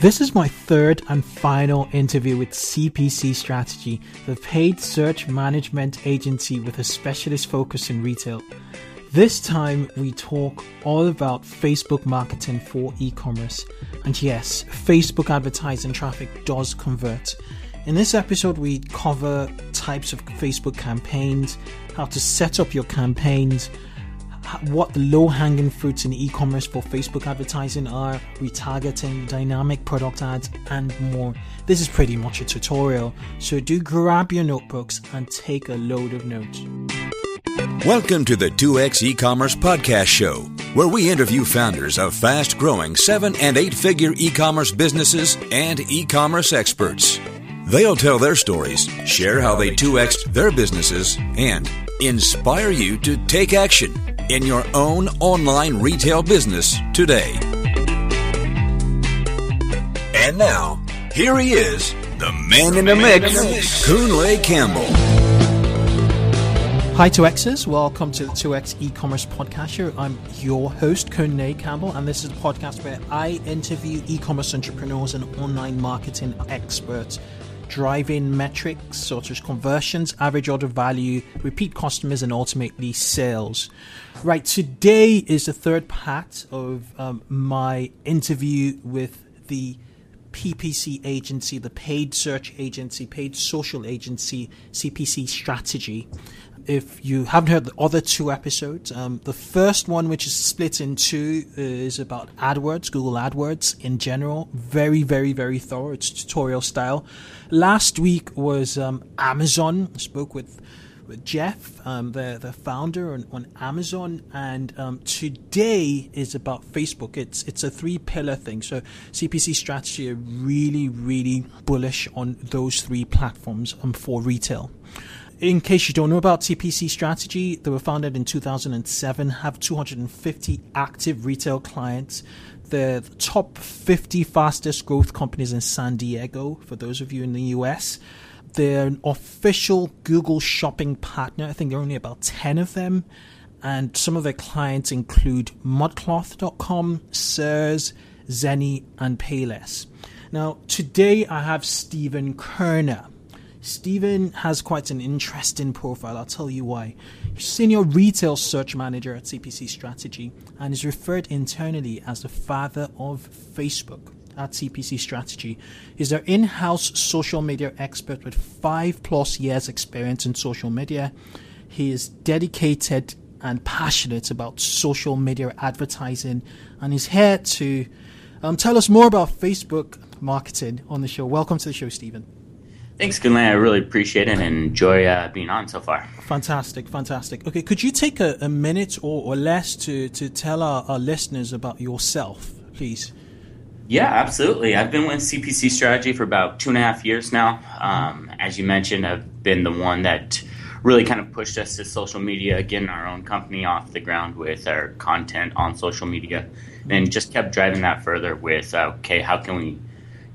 This is my third and final interview with CPC Strategy, the paid search management agency with a specialist focus in retail. This time we talk all about Facebook marketing for e commerce. And yes, Facebook advertising traffic does convert. In this episode, we cover types of Facebook campaigns, how to set up your campaigns, what the low hanging fruits in e commerce for Facebook advertising are, retargeting, dynamic product ads, and more. This is pretty much a tutorial, so do grab your notebooks and take a load of notes. Welcome to the 2x e-commerce podcast show, where we interview founders of fast-growing 7 and 8-figure e-commerce businesses and e-commerce experts. They'll tell their stories, share how they 2x'd their businesses, and inspire you to take action in your own online retail business today. And now, here he is, the man in the mix, Kunle Campbell. Hi 2Xers, welcome to the 2X e-commerce podcast show. I'm your host, Kunle Campbell, and this is a podcast where I interview e-commerce entrepreneurs and online marketing experts driving metrics such as conversions, average order value, repeat customers, and ultimately sales. Right, today is the third part of um, my interview with the PPC agency, the paid search agency, paid social agency, CPC strategy if you haven't heard the other two episodes, um, the first one, which is split in two, is about AdWords, Google AdWords in general. Very, very, very thorough. It's tutorial style. Last week was um, Amazon. I spoke with with Jeff, um, the the founder on, on Amazon, and um, today is about Facebook. It's it's a three pillar thing. So CPC strategy are really really bullish on those three platforms um, for retail in case you don't know about CPC Strategy, they were founded in 2007, have 250 active retail clients. They're the top 50 fastest growth companies in San Diego, for those of you in the US. They're an official Google shopping partner. I think there are only about 10 of them. And some of their clients include modcloth.com, Sears, Zenni, and Payless. Now, today I have Stephen Kerner. Stephen has quite an interesting profile. I'll tell you why. He's senior retail search manager at CPC Strategy and is referred internally as the father of Facebook at CPC Strategy. He's their in house social media expert with five plus years' experience in social media. He is dedicated and passionate about social media advertising and is here to um, tell us more about Facebook marketing on the show. Welcome to the show, Stephen. Thanks, Kunle. I really appreciate it and enjoy uh, being on so far. Fantastic, fantastic. Okay, could you take a, a minute or, or, less to, to tell our, our listeners about yourself, please? Yeah, absolutely. I've been with CPC Strategy for about two and a half years now. Um, as you mentioned, I've been the one that really kind of pushed us to social media, getting our own company off the ground with our content on social media, and just kept driving that further with, uh, okay, how can we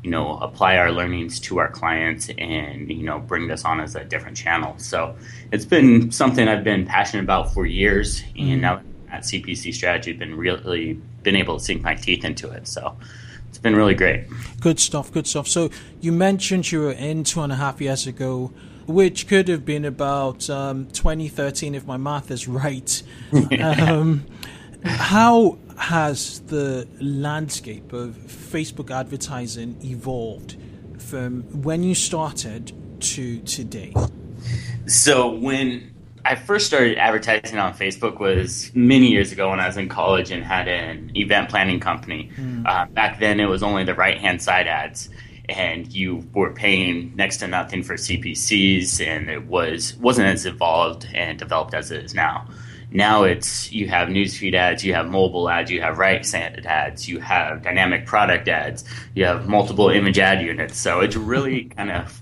you know, apply our learnings to our clients and, you know, bring this on as a different channel. So it's been something I've been passionate about for years. Mm-hmm. And now at CPC Strategy, I've been really been able to sink my teeth into it. So it's been really great. Good stuff. Good stuff. So you mentioned you were in two and a half years ago which could have been about um, 2013 if my math is right. um, how has the landscape of Facebook advertising evolved from when you started to today? So when I first started advertising on Facebook was many years ago when I was in college and had an event planning company. Mm. Uh, back then, it was only the right hand side ads, and you were paying next to nothing for CPCs, and it was wasn't as evolved and developed as it is now. Now it's you have newsfeed ads, you have mobile ads, you have right side ads, you have dynamic product ads, you have multiple image ad units. So it's really kind of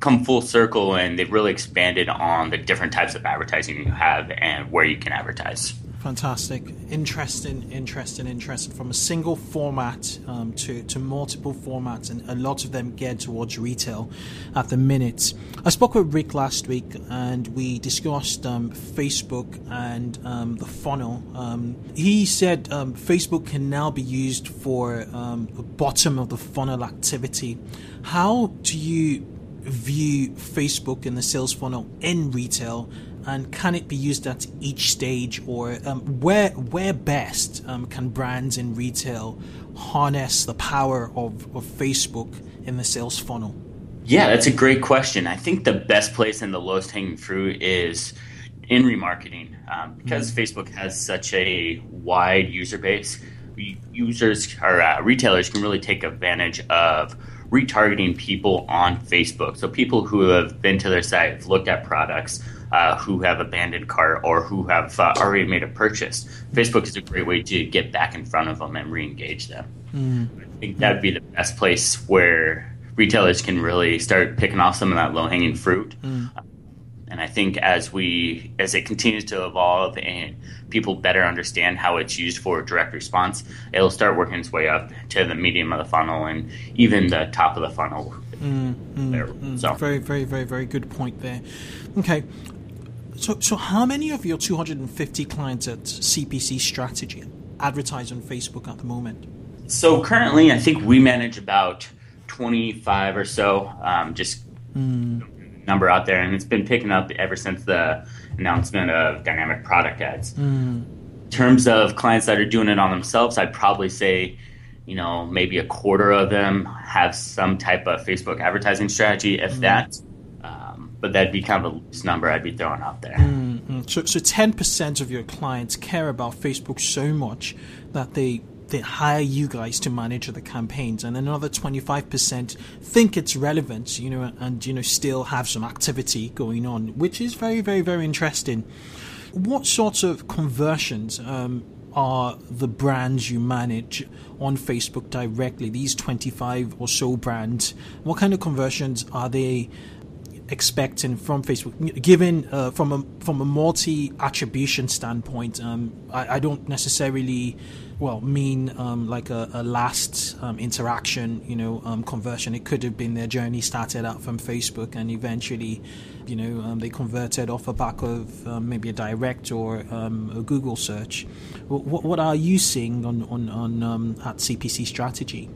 come full circle and they've really expanded on the different types of advertising you have and where you can advertise. Fantastic, interesting, interesting, interesting. From a single format um, to to multiple formats, and a lot of them geared towards retail at the minute. I spoke with Rick last week, and we discussed um, Facebook and um, the funnel. Um, he said um, Facebook can now be used for um, the bottom of the funnel activity. How do you view Facebook in the sales funnel in retail? And can it be used at each stage or um, where where best um, can brands in retail harness the power of, of Facebook in the sales funnel? Yeah, that's a great question. I think the best place and the lowest hanging fruit is in remarketing um, because mm-hmm. Facebook has such a wide user base. Users or uh, retailers can really take advantage of retargeting people on Facebook. So people who have been to their site, have looked at products, uh, who have abandoned cart or who have uh, already made a purchase. Facebook is a great way to get back in front of them and re-engage them. Mm. I think that would be the best place where retailers can really start picking off some of that low-hanging fruit. Mm. And I think as we as it continues to evolve and people better understand how it's used for direct response, it'll start working its way up to the medium of the funnel and even the top of the funnel. Mm, there. Mm. So very, very, very, very good point there. Okay, so, so how many of your 250 clients at CPC Strategy advertise on Facebook at the moment? So currently, I think we manage about 25 or so. Um, just mm. number out there, and it's been picking up ever since the announcement of dynamic product ads. Mm. In terms of clients that are doing it on themselves, I'd probably say, you know, maybe a quarter of them have some type of Facebook advertising strategy, if mm. that but that'd be kind of a loose number I'd be throwing out there. Mm-hmm. So, so 10% of your clients care about Facebook so much that they they hire you guys to manage the campaigns, and another 25% think it's relevant, you know, and you know still have some activity going on, which is very, very, very interesting. What sorts of conversions um, are the brands you manage on Facebook directly? These 25 or so brands, what kind of conversions are they? Expecting from Facebook, given uh, from a from a multi attribution standpoint. Um, I, I, don't necessarily well mean um, like a, a last um, interaction, you know, um, conversion. It could have been their journey started out from Facebook and eventually, you know, um, they converted off a back of um, maybe a direct or a Google search. What, what are you seeing on on, on at CPC strategy?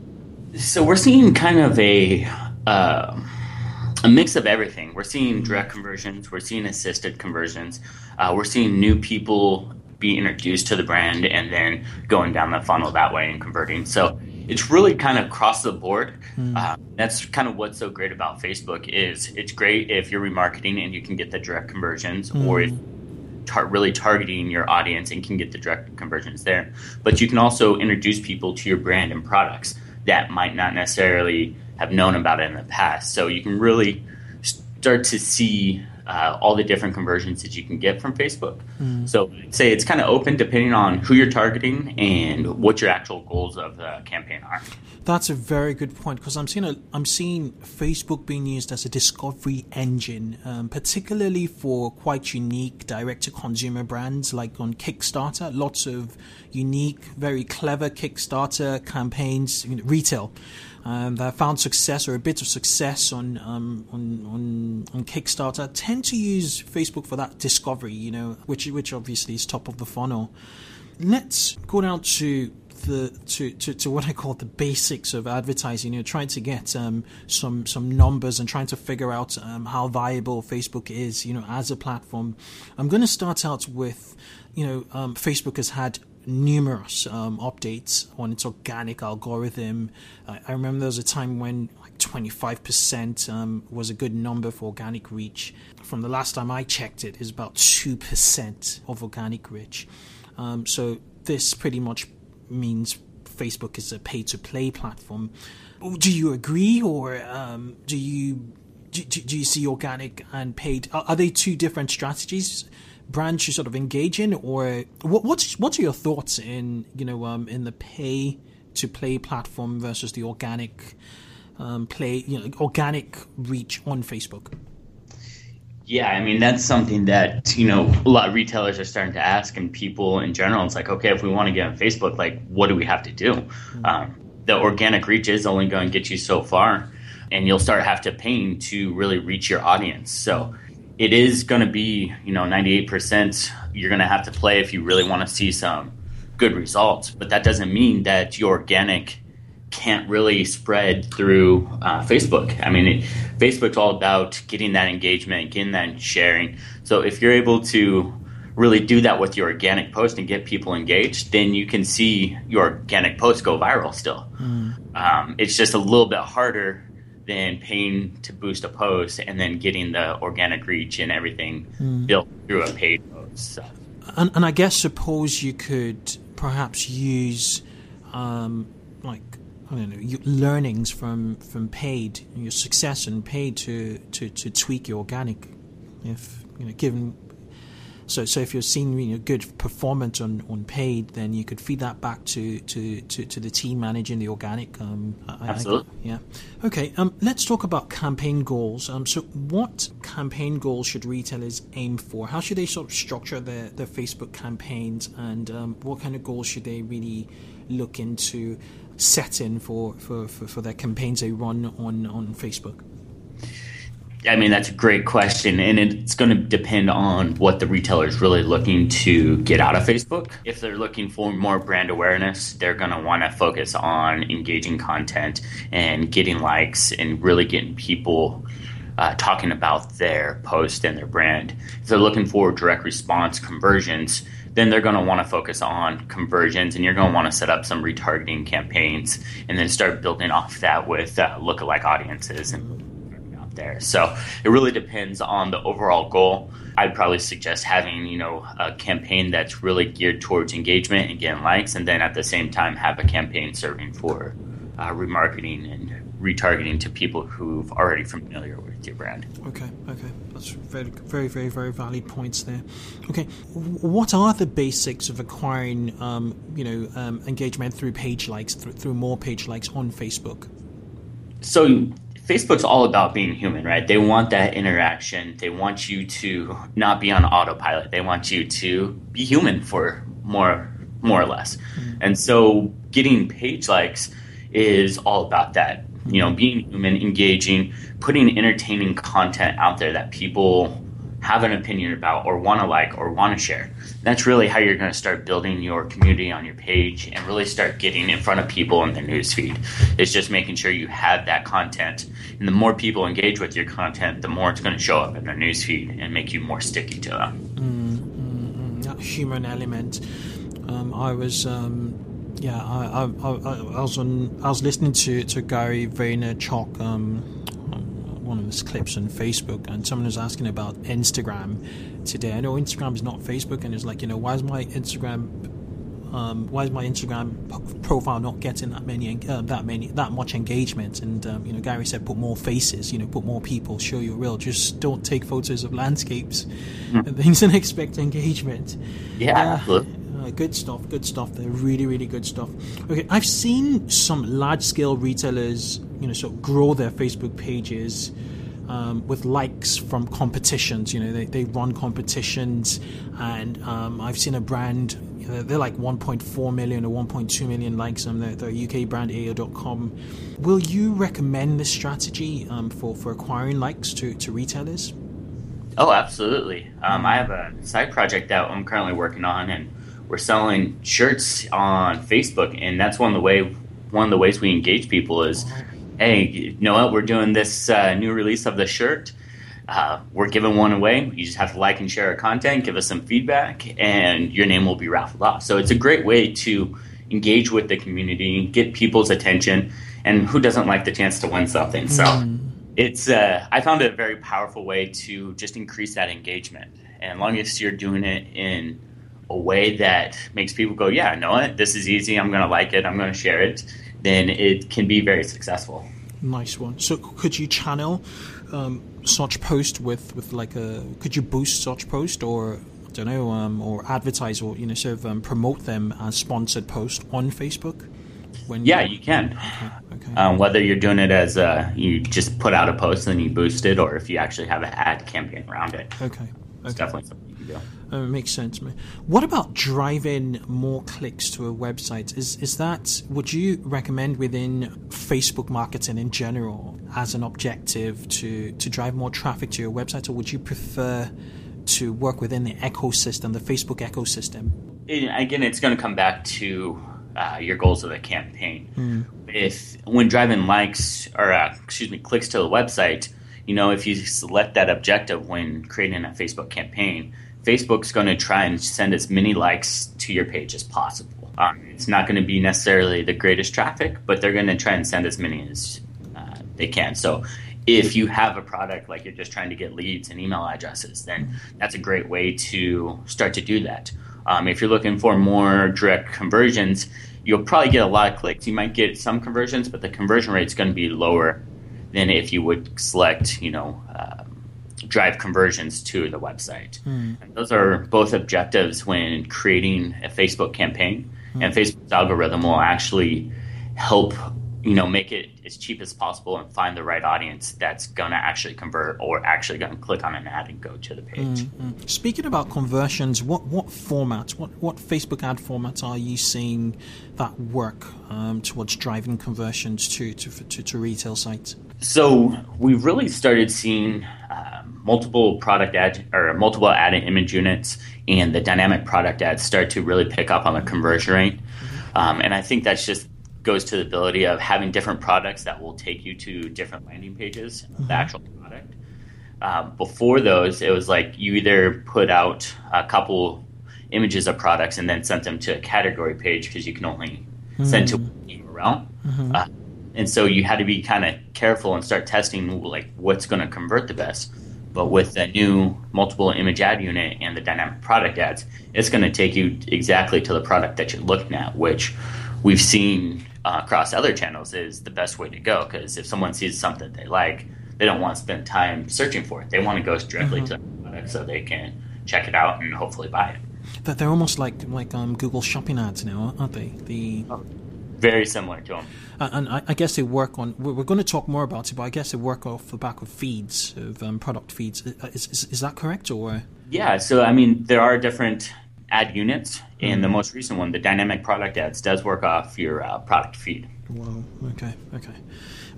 So we're seeing kind of a. Uh, a mix of everything. We're seeing direct conversions, we're seeing assisted conversions, uh, we're seeing new people be introduced to the brand and then going down the funnel that way and converting. So it's really kind of across the board. Mm. That's kind of what's so great about Facebook is it's great if you're remarketing and you can get the direct conversions, mm. or if you're tar- really targeting your audience and can get the direct conversions there. But you can also introduce people to your brand and products that might not necessarily have known about it in the past. So you can really start to see uh, all the different conversions that you can get from Facebook. Mm. So I'd say it's kind of open depending on who you're targeting and what your actual goals of the campaign are. That's a very good point because I'm seeing a, I'm seeing Facebook being used as a discovery engine, um, particularly for quite unique direct to consumer brands like on Kickstarter. Lots of unique, very clever Kickstarter campaigns, you know, retail um, that found success or a bit of success on, um, on, on on Kickstarter tend to use Facebook for that discovery, you know, which which obviously is top of the funnel. Let's go down to the to, to, to what I call the basics of advertising. You know, trying to get um, some some numbers and trying to figure out um, how viable Facebook is. You know, as a platform. I'm going to start out with, you know, um, Facebook has had numerous um, updates on its organic algorithm. I, I, remember there was a time when like 25% um, was a good number for organic reach. From the last time I checked it, is about 2% of organic reach. Um, so this pretty much means Facebook is a pay-to-play platform. Do you agree, or um, do you do, do, you see organic and paid? Are, are they two different strategies? Brands you sort of engage in, or what, what's what are your thoughts in you know um, in the pay to play platform versus the organic um, play you know organic reach on Facebook? Yeah, I mean that's something that you know a lot of retailers are starting to ask, and people in general. It's like, okay, if we want to get on Facebook, like, what do we have to do? Mm-hmm. Um, the organic reach is only going to get you so far, and you'll start have to paying to really reach your audience. So it is going to be, you know, ninety eight percent. You're going to have to play if you really want to see some good results. But that doesn't mean that your organic can't really spread through uh, Facebook. I mean, it, Facebook's all about getting that engagement, getting that sharing. So if you're able to really do that with your organic post and get people engaged, then you can see your organic post go viral still. Mm. Um, it's just a little bit harder than paying to boost a post and then getting the organic reach and everything mm. built through a paid post. So. And, and I guess suppose you could perhaps use um, like I don't know learnings from from paid your success in paid to, to, to tweak your organic if you know given so, so if you're seeing you know, good performance on, on paid, then you could feed that back to, to, to, to the team managing the organic. Um, Absolutely. I, yeah. Okay. Um, let's talk about campaign goals. Um, so, what campaign goals should retailers aim for? How should they sort of structure their, their Facebook campaigns, and um, what kind of goals should they really look into setting for, for, for, for their campaigns they run on, on Facebook? I mean, that's a great question, and it's going to depend on what the retailer is really looking to get out of Facebook. If they're looking for more brand awareness, they're going to want to focus on engaging content and getting likes and really getting people uh, talking about their post and their brand. If they're looking for direct response conversions, then they're going to want to focus on conversions and you're going to want to set up some retargeting campaigns and then start building off that with uh, lookalike audiences and there. So it really depends on the overall goal. I'd probably suggest having, you know, a campaign that's really geared towards engagement and getting likes, and then at the same time have a campaign serving for uh, remarketing and retargeting to people who've already familiar with your brand. Okay, okay, that's very, very, very, very valid points there. Okay, what are the basics of acquiring, um, you know, um, engagement through page likes, through, through more page likes on Facebook? So Facebook's all about being human, right? They want that interaction. They want you to not be on autopilot. They want you to be human for more more or less. Mm-hmm. And so getting page likes is all about that. You know, being human, engaging, putting entertaining content out there that people have an opinion about or want to like or want to share. That's really how you're going to start building your community on your page and really start getting in front of people in the newsfeed. It's just making sure you have that content. And the more people engage with your content, the more it's going to show up in their newsfeed and make you more sticky to them. Mm, mm, mm. that human element. Um, I was. Um, yeah, I, I, I, I, was on. I was listening to, to Gary Vaynerchuk um, one of his clips on Facebook, and someone was asking about Instagram today. I know Instagram is not Facebook, and it's like, you know, why is my Instagram um, why is my Instagram profile not getting that many, uh, that many, that much engagement? And um, you know, Gary said, put more faces, you know, put more people, show your real. Just don't take photos of landscapes mm. and things and expect engagement. Yeah, uh, good stuff, good stuff. They're really, really good stuff. Okay, I've seen some large-scale retailers, you know, sort of grow their Facebook pages. Um, with likes from competitions. You know, they, they run competitions, and um, I've seen a brand, you know, they're like 1.4 million or 1.2 million likes on their, their UK brand AO.com. Will you recommend this strategy um, for, for acquiring likes to, to retailers? Oh, absolutely. Um, I have a side project that I'm currently working on, and we're selling shirts on Facebook, and that's one of the way one of the ways we engage people is, hey, you know what? We're doing this uh, new release of the shirt. Uh, we're giving one away. You just have to like and share our content, give us some feedback, and your name will be raffled off. So it's a great way to engage with the community, get people's attention, and who doesn't like the chance to win something? So mm. it's uh, I found it a very powerful way to just increase that engagement. And long as you're doing it in a way that makes people go, yeah, know what, this is easy. I'm going to like it. I'm going to share it. Then it can be very successful. Nice one. So could you channel um, such post with, with like a? Could you boost such post or I don't know, um, or advertise or you know sort of um, promote them as sponsored post on Facebook? When Yeah, you can. Okay. Um, whether you're doing it as a, you just put out a post and you boost it, or if you actually have an ad campaign around it. okay. It's definitely something you can do. Uh, makes sense, man. What about driving more clicks to a website? Is is that would you recommend within Facebook marketing in general as an objective to to drive more traffic to your website, or would you prefer to work within the ecosystem, the Facebook ecosystem? it, again, it's going to come back to uh, your goals of the campaign. If when driving likes or uh, excuse me clicks to the website, you know if you select that objective when creating a Facebook campaign, Facebook's going to try and send as many likes to your page as possible. Um, it's not going to be necessarily the greatest traffic, but they're going to try and send as many as uh, they can. So if you have a product like you're just trying to get leads and email addresses, then that's a great way to start to do that. Um, if you're looking for more direct conversions, you'll probably get a lot of clicks. You might get some conversions, but the conversion rate is going to be lower than if you would select, you know, um, drive conversions to the website. Hmm. And those are both objectives when creating a Facebook campaign. Hmm. And Facebook's algorithm will actually help, you know, make it as cheap as possible and find the right audience that's going to actually convert or actually going to click on an ad and go to the page. Hmm, Speaking about conversions, what what formats, what what Facebook ad formats are you seeing that work um, towards driving conversions to to, to to retail sites? So we've really started seeing multiple product ad or multiple ad and image units, and the dynamic product ads start to really pick up on the conversion rate. Um, and I think that's just goes to the ability of having different products that will take you to different landing pages of the actual product. Um, before those, it was like you either put out a couple images of products and then sent them to a category page because you can only send to one URL. Uh, and so you had to be kind of careful and start testing like what's going to convert the best. But with the new multiple image ad unit and the dynamic product ads, it's going to take you exactly to the product that you're looking at, which we've seen uh, across other channels is the best way to go. Because if someone sees something they like, they don't want to spend time searching for it. They want to go directly to the product so they can check it out and hopefully buy it. That they're almost like like um, Google Shopping ads now, aren't they? The Very similar to them. Uh, and I, I guess they work on. We're, going to talk more about it, but I guess they work off the back of feeds of um, product feeds. Is, is, is that correct, or Yeah, so I mean, there are different ad units, and the most recent one, the dynamic product ads, does work off your uh, product feed. well, okay, okay,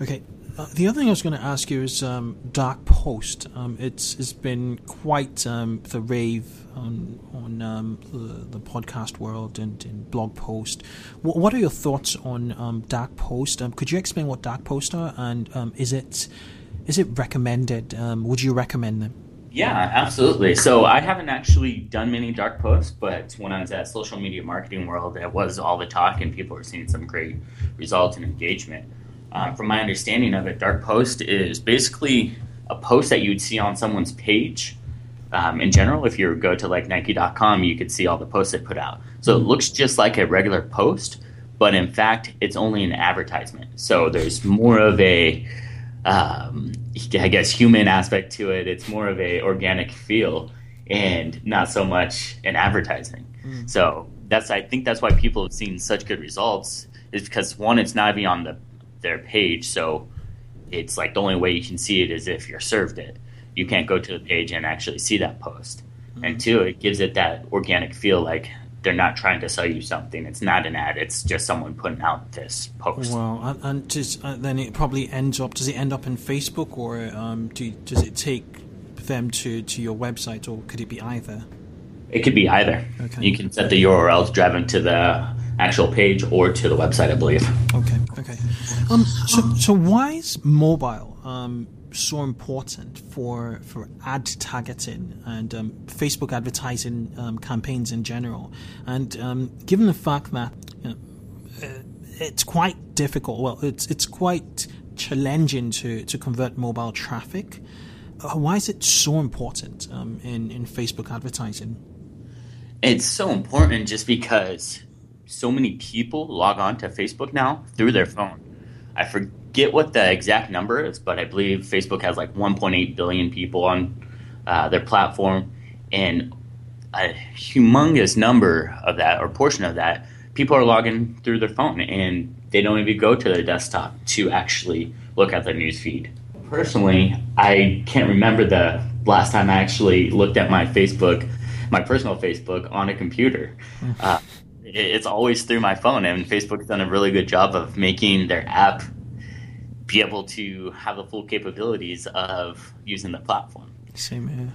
okay. Uh, the other thing I was going to ask you is um, Dark Post. Um, it's it's been quite um, the rave on on um, the, the podcast world and in blog post. What, what are your thoughts on um, Dark Post? Um, could you explain what Dark Post are, and is it is it recommended? Would you recommend them? Yeah, absolutely. So I haven't actually done many dark posts, but when I was at Social Media Marketing World, it was all the talk, and people were seeing some great results and engagement. Um, from my understanding of it, dark post is basically a post that you'd see on someone's page. Um, in general, if you go to like Nike.com, you could see all the posts they put out. So it looks just like a regular post, but in fact, it's only an advertisement. So there's more of a um, I guess human aspect to it. It's more of a organic feel and not so much an advertising. So that's I think that's why people have seen such good results is because one, it's not even on the their page, so it's like the only way you can see it is if you're served it. You can't go to the page and actually see that post. And two, it gives it that organic feel like they're not trying to sell you something. It's not an ad. It's just someone putting out this post. Well, and, and does, uh, then it probably ends up. Does it end up in Facebook, or um, do, does it take them to, to your website, or could it be either? It could be either. Okay. You can set the URL to drive them to the actual page or to the website, I believe. Okay, okay. Um, so, so why is mobile um, so important for for ad targeting and um, Facebook advertising um, campaigns in general? And um, given the fact that you know, uh, it's quite difficult, well, it's it's quite challenging to to convert mobile traffic. Uh, why is it so important um, in in Facebook advertising? It's so important just because so many people log on to Facebook now through their phone. I forget what the exact number is, but I believe Facebook has like 1.8 billion people on uh, their platform, and a humongous number of that or portion of that people are logging through their phone. And they don't even go to their desktop to actually look at their news feed. Personally, I can't remember the last time I actually looked at my Facebook, my personal Facebook, on a computer. Uh, it's always through my phone, and Facebook's done a really good job of making their app be able to have the full capabilities of using the platform. Same here.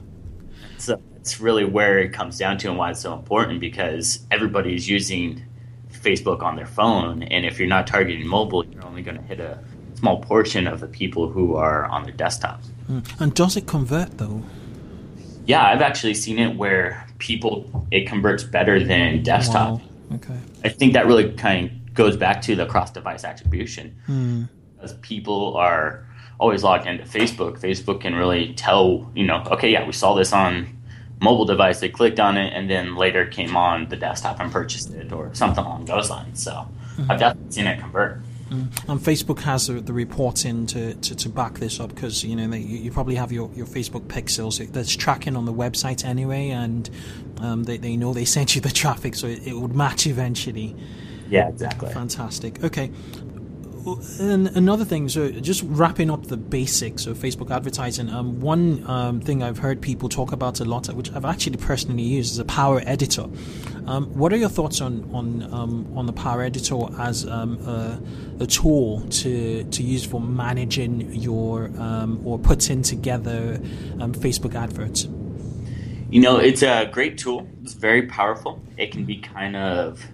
So it's really where it comes down to and why it's so important because everybody's using Facebook on their phone, and if you're not targeting mobile, you're only going to hit a small portion of the people who are on their desktop. Mm. And does it convert though? Yeah, I've actually seen it where people it converts better than desktop. Wow. Okay. I think that really kind of goes back to the cross-device attribution. Mm. As people are always logged into Facebook, Facebook can really tell, you know, okay, yeah, we saw this on mobile device, they clicked on it, and then later came on the desktop and purchased it, or something along those lines. So mm-hmm. I've definitely seen it convert. Mm. And Facebook has the, the reporting to, to, to, back this up because you know they, you probably have your, your Facebook pixels that's tracking on the website anyway, and um, they, they know they sent you the traffic, so it, it would match eventually. Yeah, exactly. Fantastic. Okay, and another thing, so just wrapping up the basics of Facebook advertising, um, one um, thing I've heard people talk about a lot, which I've actually personally used, is a Power Editor. Um, what are your thoughts on on um, on the Power Editor as um, a, a, tool to to use for managing your um, or putting together Facebook adverts? You know, it's a great tool. It's very powerful. It can be kind of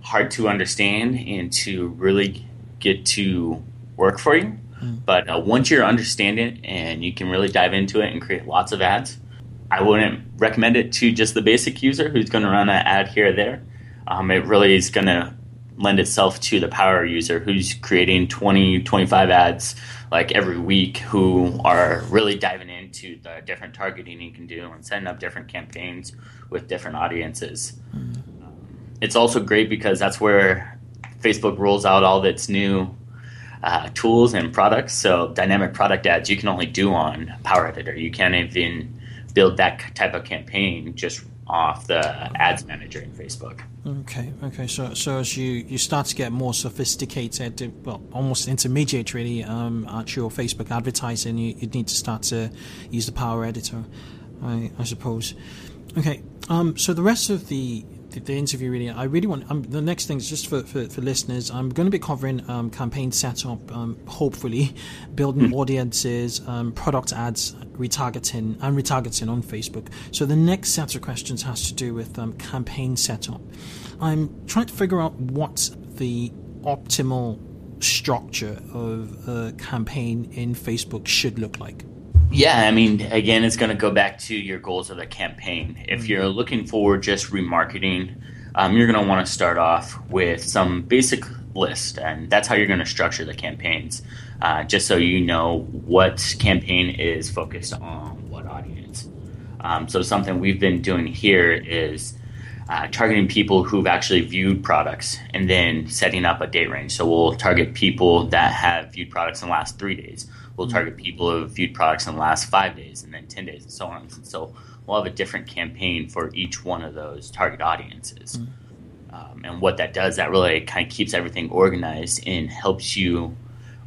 hard to understand and to really get to work for you. Mm. But uh, once you're understanding it and you can really dive into it and create lots of ads, I wouldn't recommend it to just the basic user who's going to run an ad here or there. Um, it really is going to lend itself to the power user who's creating 20, 25 ads like every week who are really diving into the different targeting you can do and setting up different campaigns with different audiences. Mm. Um, it's also great because that's where Facebook rolls out all of its new uh, tools and products. So dynamic product ads you can only do on Power Editor. You can't even build that type of campaign just off the ads manager in Facebook. Okay, okay. So, so as you, you start to get more sophisticated, well, almost intermediate really, um, at your Facebook advertising, you, you need to start to use the Power Editor, I, I suppose. Okay, um, so the rest of the the, the interview really. I really want um, the next thing is just for, for, for listeners. I'm going to be covering um, campaign setup, um, hopefully building mm. audiences, um, product ads, retargeting, and retargeting on Facebook. So the next set of questions has to do with um, campaign setup. I'm trying to figure out what the optimal structure of a campaign in Facebook should look like. Yeah, I mean, again, it's going to go back to your goals of the campaign. If mm-hmm. you're looking for just remarketing, um, you're going to want to start off with some basic list, and that's how you're going to structure the campaigns, uh, just so you know what campaign is focused on what audience. Um, so, something we've been doing here is uh, targeting people who've actually viewed products and then setting up a date range. So, we'll target people that have viewed products in the last three days We'll target people who have viewed products in the last five days and then 10 days and so on. And so we'll have a different campaign for each one of those target audiences. Mm. Um, and what that does, that really kind of keeps everything organized and helps you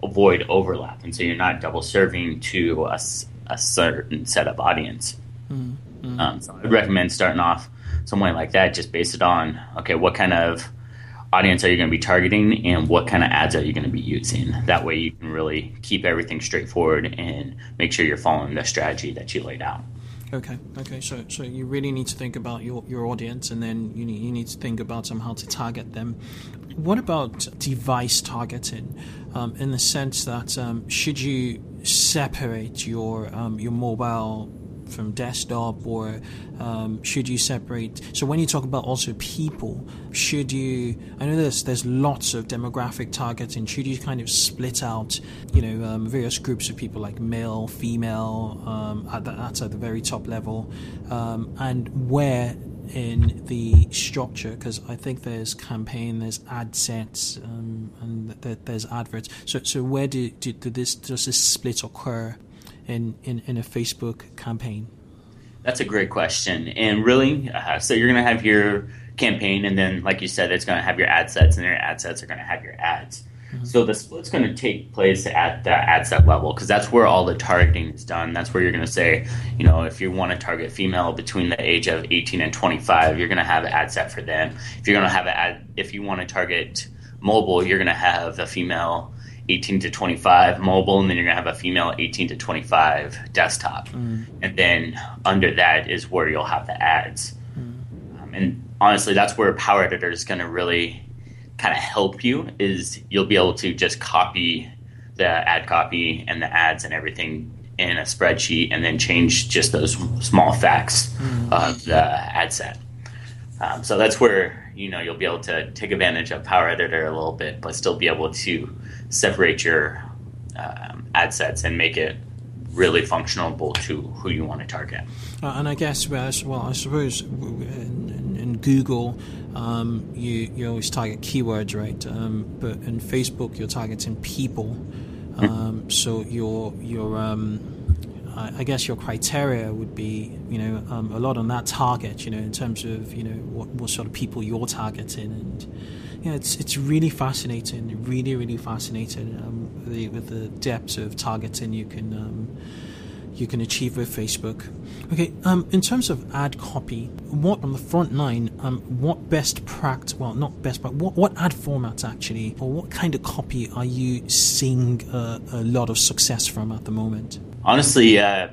avoid overlap. And so you're not double serving to a, a certain set of audience. Mm. Mm. Um, so I'd recommend starting off somewhere like that, just based it on, okay, what kind of audience are you going to be targeting and what kind of ads are you going to be using. That way you can really keep everything straightforward and make sure you're following the strategy that you laid out. Okay, okay. So, so you really need to think about your, your audience, and then you need, you need to think about um, how to target them. What about device targeting, um, in the sense that um, should you separate your um, your mobile from desktop or um, should you separate so when you talk about also people should you i know there's there's lots of demographic targeting should you kind of split out you know um, various groups of people like male female um, at the, that's at the very top level um, and where in the structure because I think there's campaign, there's ad sets, um, and th- there's adverts. So, so where do, do, do, this does this split occur in, in, in a Facebook campaign? That's a great question. And really, uh, so you're going to have your campaign, and then, like you said, it's going to have your ad sets, and your ad sets are going to have your ads. Mm-hmm. So the split's going to take place at the ad set level because that's where all the targeting is done. That's where you're going to say, you know, if you want to target female between the age of 18 and 25, you're going to have an ad set for them. If you're going to have an ad, if you want to target mobile, you're going to have a female 18 to 25 mobile, and then you're going to have a female 18 to 25 desktop. Mm. And then under that is where you'll have the ads. Mm. Um, and honestly, that's where Power Editor is going to really kind of help you. Is you'll be able to just copy the ad copy and the ads and everything in a spreadsheet, and then change just those small facts mm. of the ad set. Um, so that's where you know you'll be able to take advantage of Power Editor a little bit, but still be able to separate your um, ad sets and make it really functional to who you want to target. Uh, and I guess, well, I suppose in, in Google, um, you, you always target keywords, right? Um, but in Facebook, you're targeting people. Hmm. Um, so your your um, I guess your criteria would be, you know, um, a lot on that target, you know, in terms of, you know, what, what sort of people you're targeting, and yeah, it's it's really fascinating, really really fascinating um, with, the, with the depth of targeting you can um, you can achieve with Facebook. Okay, um, in terms of ad copy, what on the front line, um, what best practice, well, not best, but what, what ad formats actually, or what kind of copy are you seeing uh, a lot of success from at the moment? Honestly, uh,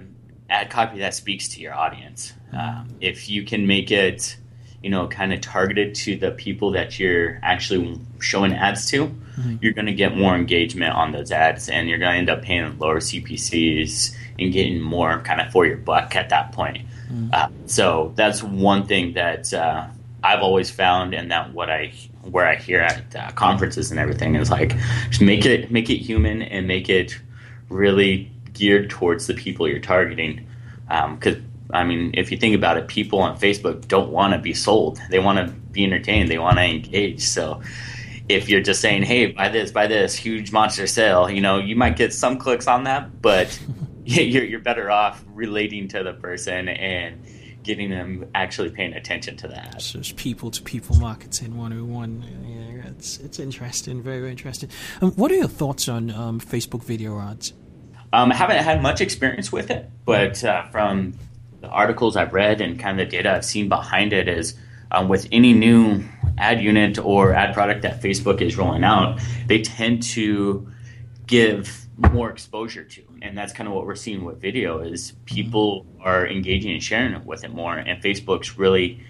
ad copy that speaks to your audience. Uh, if you can make it you know, kind of targeted to the people that you're actually showing ads to, mm-hmm. you're going to get more engagement on those ads and you're going to end up paying lower CPCs and getting more kind of for your buck at that point. Mm-hmm. Uh, so that's one thing that uh, I've always found, and that what I where I hear at uh, conferences and everything is like just make it make it human and make it really geared towards the people you're targeting because um, I mean, if you think about it, people on Facebook don't want to be sold. They want to be entertained. They want to engage. So if you're just saying, "Hey, buy this, buy this, huge monster sale," you know, you might get some clicks on that, but you're you're better off relating to the person and getting them actually paying attention to that. So it's people to people marketing 101. Yeah, it's it's interesting, very, very interesting. Um, what are your thoughts on um, Facebook video ads? Um, I haven't had much experience with it, but uh, from the articles I've read and kind of the data I've seen behind it is um, with any new ad unit or ad product that Facebook is rolling out, they tend to give more exposure to. And that's kind of what we're seeing with video is people are engaging and sharing it with it more. And Facebook's really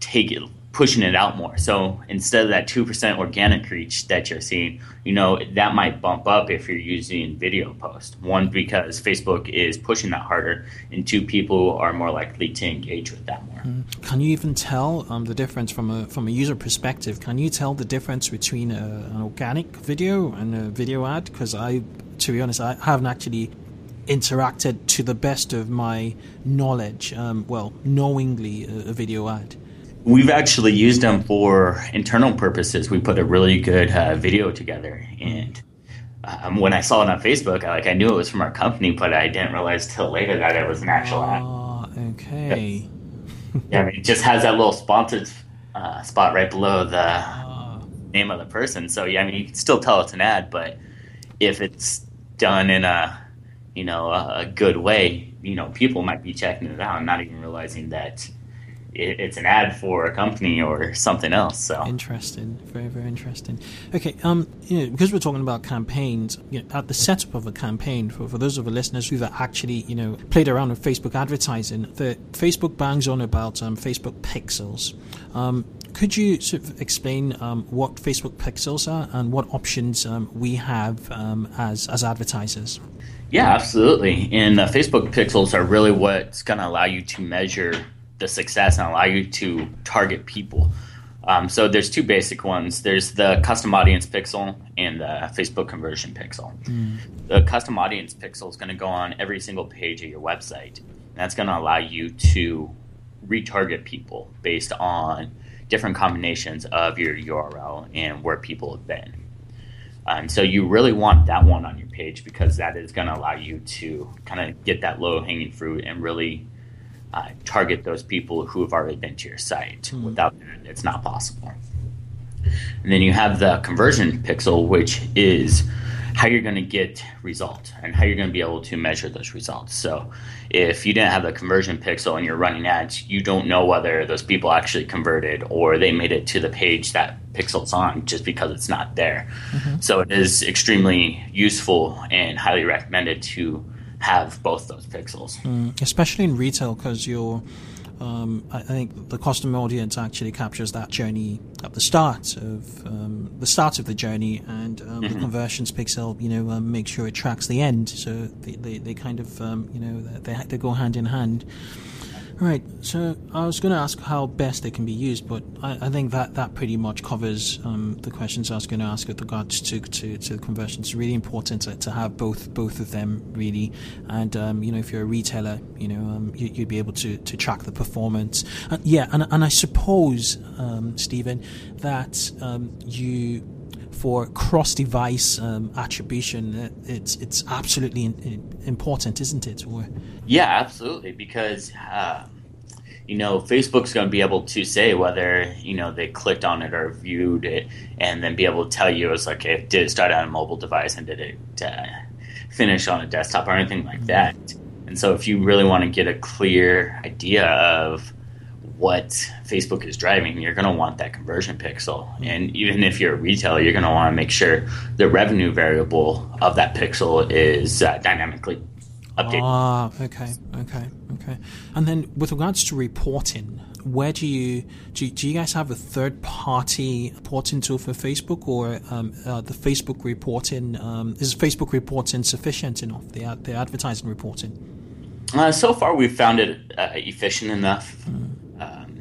take it, pushing it out more. So instead of that 2% organic reach that you're seeing, you know, that might bump up if you're using video post. One, because Facebook is pushing that harder, and two, people are more likely to engage with that more. Mm. Can you even tell um, the difference from a, from a user perspective? Can you tell the difference between a, an organic video and a video ad? Because I, to be honest, I haven't actually interacted to the best of my knowledge, um, well, knowingly a, a video ad. We've actually used them for internal purposes. We put a really good uh, video together, and um, when I saw it on Facebook, I, like I knew it was from our company, but I didn't realize till later that it was an actual ad. Oh, okay. yeah, I mean, it just has that little sponsored uh, spot right below the uh. name of the person. So yeah, I mean, you can still tell it's an ad, but if it's done in a you know a good way, you know, people might be checking it out and not even realizing that it, it's an ad for a company or something else. So interesting, very very interesting. Okay, um, you know, because we're talking about campaigns, you know, at the setup of a campaign for, for those of the listeners who've actually you know played around with Facebook advertising, the Facebook bangs on about um, Facebook pixels. Um, could you sort of explain um, what Facebook pixels are and what options um, we have um, as as advertisers? Yeah, absolutely. And uh, Facebook pixels are really what's going to allow you to measure the success and allow you to target people. Um, so there's two basic ones. There's the custom audience pixel and the Facebook conversion pixel. Mm. The custom audience pixel is going to go on every single page of your website. And that's going to allow you to retarget people based on different combinations of your URL and where people have been. And so you really want that one on your page because that is going to allow you to kind of get that low hanging fruit and really uh, target those people who have already been to your site. Mm-hmm. Without that, it's not possible. And then you have the conversion pixel, which is how you're going to get results and how you're going to be able to measure those results. So, if you didn't have the conversion pixel and you're running ads, you don't know whether those people actually converted or they made it to the page that pixel's on just because it's not there. Mm-hmm. So, it is extremely useful and highly recommended to have both those pixels, mm, especially in retail because you're um, I think the customer audience actually captures that journey at the start of um, the start of the journey, and um, mm-hmm. the conversions pixel, you know, um, make sure it tracks the end. So they, they, they kind of, um, you know, they, they go hand in hand. Right. So I was going to ask how best they can be used, but I, I think that, that pretty much covers um, the questions I was going to ask with regards to, to, to the conversions. It's really important to, to have both both of them really, and um, you know if you're a retailer, you know um, you, would be able to, to track the performance. Yeah, and and I suppose um, Stephen that um, you for cross-device um, attribution, uh, it's it's absolutely in, important, isn't it? Or yeah, absolutely, because uh, you know Facebook's going to be able to say whether you know they clicked on it or viewed it, and then be able to tell you it's like, okay, did it start on a mobile device and did it uh, finish on a desktop or anything like mm-hmm. that. And so, if you really want to get a clear idea of what Facebook is driving, you're going to want that conversion pixel. And even if you're a retailer, you're going to want to make sure the revenue variable of that pixel is uh, dynamically updated. Ah, okay, okay, okay. And then with regards to reporting, where do you do, you, do you guys have a third party reporting tool for Facebook or um, uh, the Facebook reporting um, is Facebook reporting sufficient enough the the advertising reporting uh, so far we've found it uh, efficient enough mm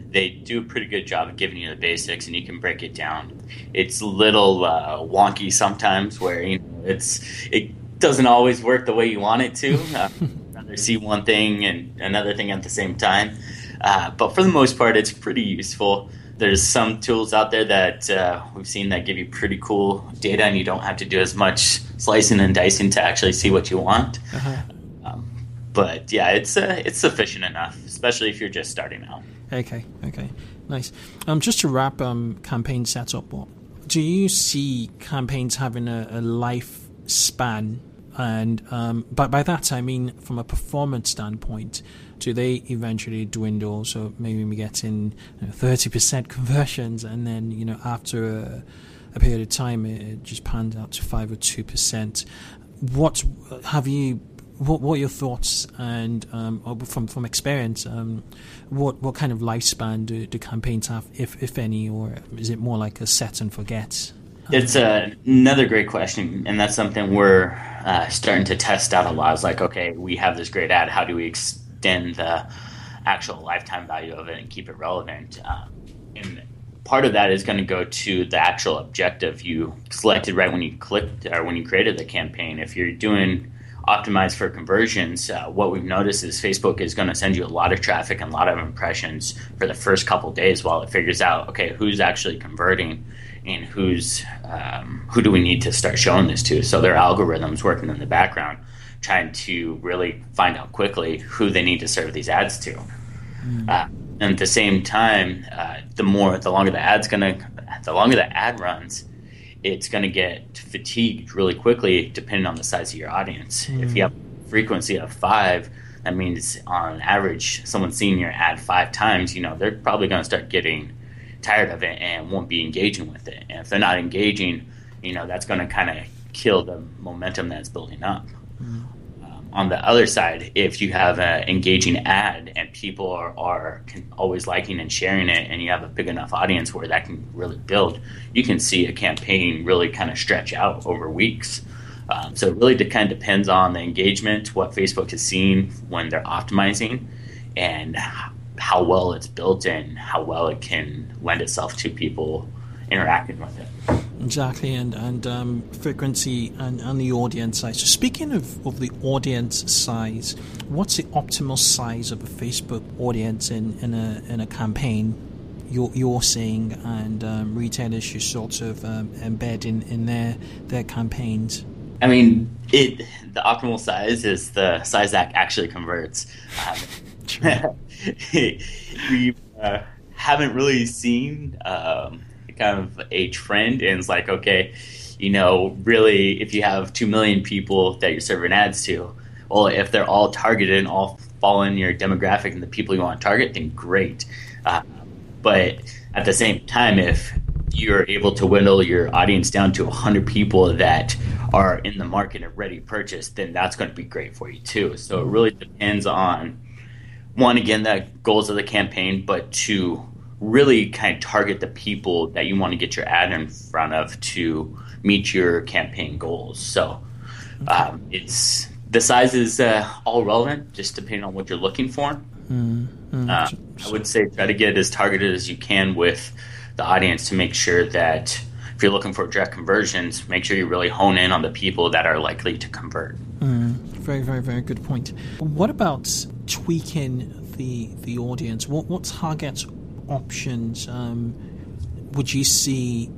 they do a pretty good job of giving you the basics, and you can break it down. It's a little uh, wonky sometimes, where you know it's it doesn't always work the way you want it to. Uh, rather see one thing and another thing at the same time, uh, but for the most part, it's pretty useful. There's some tools out there that uh, we've seen that give you pretty cool data, and you don't have to do as much slicing and dicing to actually see what you want. Uh-huh. But yeah, it's uh, it's sufficient enough, especially if you're just starting out. Okay, okay, nice. Um, just to wrap um, campaign setup what do you see campaigns having a, a lifespan? And um, but by that I mean from a performance standpoint, do they eventually dwindle? So maybe we get in thirty percent conversions, and then you know after a, a period of time it, it just pans out to five or two percent. What have you what, what are your thoughts and um, from from experience? Um, what what kind of lifespan do, do campaigns have, if if any, or is it more like a set and forget? It's uh, another great question, and that's something we're uh, starting to test out a lot. It's like, okay, we have this great ad. How do we extend the actual lifetime value of it and keep it relevant? Um, and part of that is going to go to the actual objective you selected right when you clicked or when you created the campaign. If you're doing optimized for conversions, uh, what we've noticed is Facebook is going to send you a lot of traffic and a lot of impressions for the first couple days while it figures out, okay, who's actually converting and who's um, who do we need to start showing this to. So their algorithms working in the background, trying to really find out quickly who they need to serve these ads to. Mm. Uh, and at the same time, uh, the more, the longer the ad's going to, the longer the ad runs, it's going to get fatigued really quickly depending on the size of your audience. Mm. If you have frequency of five, that means on average, someone seeing your ad five times, you know, they're probably going to start getting tired of it and won't be engaging with it. And if they're not engaging, you know, that's going to kind of kill the momentum that's building up. Mm on the other side, if you have an engaging ad and people are, are always liking and sharing it, and you have a big enough audience where that can really build, you can see a campaign really kind of stretch out over weeks. Um, so it really de- kind of depends on the engagement, what Facebook is seeing when they're optimizing, and how well it's built and how well it can lend itself to people interacting with it. Exactly, and and um, frequency and, and the audience size. So speaking of, of the audience size, what's the optimal size of a Facebook audience in, in a in a campaign? You're, you're seeing and um, retailers should sort of um, embed in, in their their campaigns. I mean, it the optimal size is the size that actually converts. Um, we uh, haven't really seen um, kind of a trend, and it's like, okay, you know, really, if you have two million people that you're serving ads to, well, if they're all targeted and all fall in your demographic and the people you want to target, then great. Uh, but at the same time, if you're able to whittle your audience down to 100 people that are in the market and ready to purchase, then that's going to be great for you too. So it really depends on one, again, the goals of the campaign, but to really kind of target the people that you want to get your ad in front of to meet your campaign goals. So um, it's the size is uh, all relevant, just depending on what you're looking for. Mm, mm, uh, I would say try to get as targeted as you can with the audience to make sure that if you're looking for direct conversions, make sure you really hone in on the people that are likely to convert. Mm, very, very, very good point. What about tweaking the the audience? What what target options um, would you see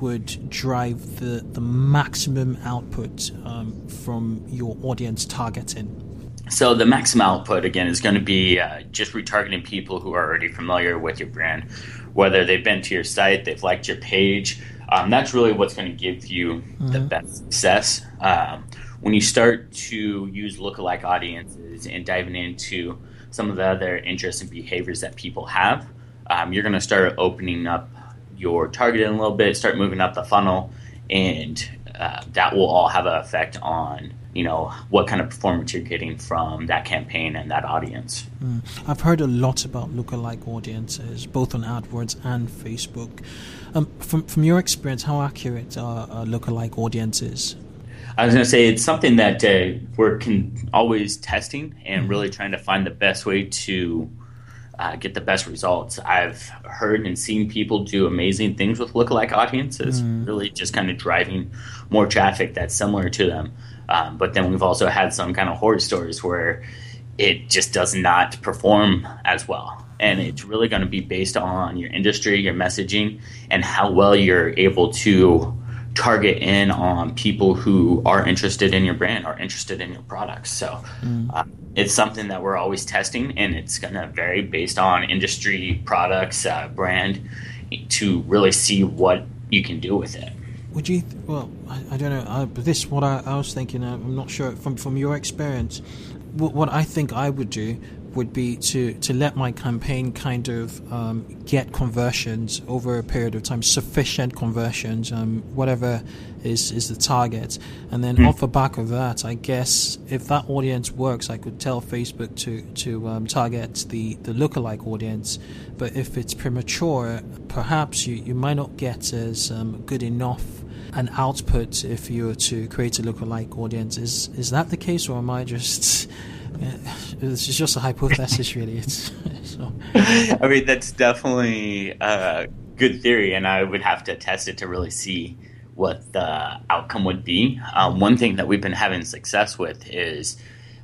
would drive the the maximum output um, from your audience targeting? So the maximum output again is going to be uh, just retargeting people who are already familiar with your brand, whether they've been to your site, they've liked your page. Um, that's really what's going to give you mm-hmm. the best success. Um, when you start to use lookalike audiences and diving into some of the other interests and behaviors that people have, um, you're going to start opening up your targeting a little bit, start moving up the funnel, and uh, that will all have an effect on you know what kind of performance you're getting from that campaign and that audience. Mm. I've heard a lot about lookalike audiences, both on AdWords and Facebook. Um, from from your experience, how accurate are, are lookalike audiences? I was going to say it's something that uh, we're con- always testing and mm-hmm. really trying to find the best way to uh, get the best results. I've heard and seen people do amazing things with lookalike audiences, mm. really just kind of driving more traffic that's similar to them. Um, but then we've also had some kind of horror stories where it just does not perform as well. And it's really going to be based on your industry, your messaging, and how well you're able to target in on people who are interested in your brand, are interested in your products. So mm. uh, it's something that we're always testing, and it's going to vary based on industry, products, uh, brand, to really see what you can do with it would you? Well, I, I don't know. I, but this, what I, I was thinking. Uh, I'm not sure from from your experience. What, what I think I would do would be to, to let my campaign kind of um, get conversions over a period of time, sufficient conversions, um, whatever is, is the target. And then mm. off the back of that, I guess if that audience works, I could tell Facebook to, to um, target the, the lookalike audience. But if it's premature, perhaps you, you might not get as um, good enough an output if you were to create a lookalike audience. Is is that the case, or am I just? It's just a hypothesis, really. It's, so. I mean, that's definitely a good theory, and I would have to test it to really see what the outcome would be. Um, one thing that we've been having success with is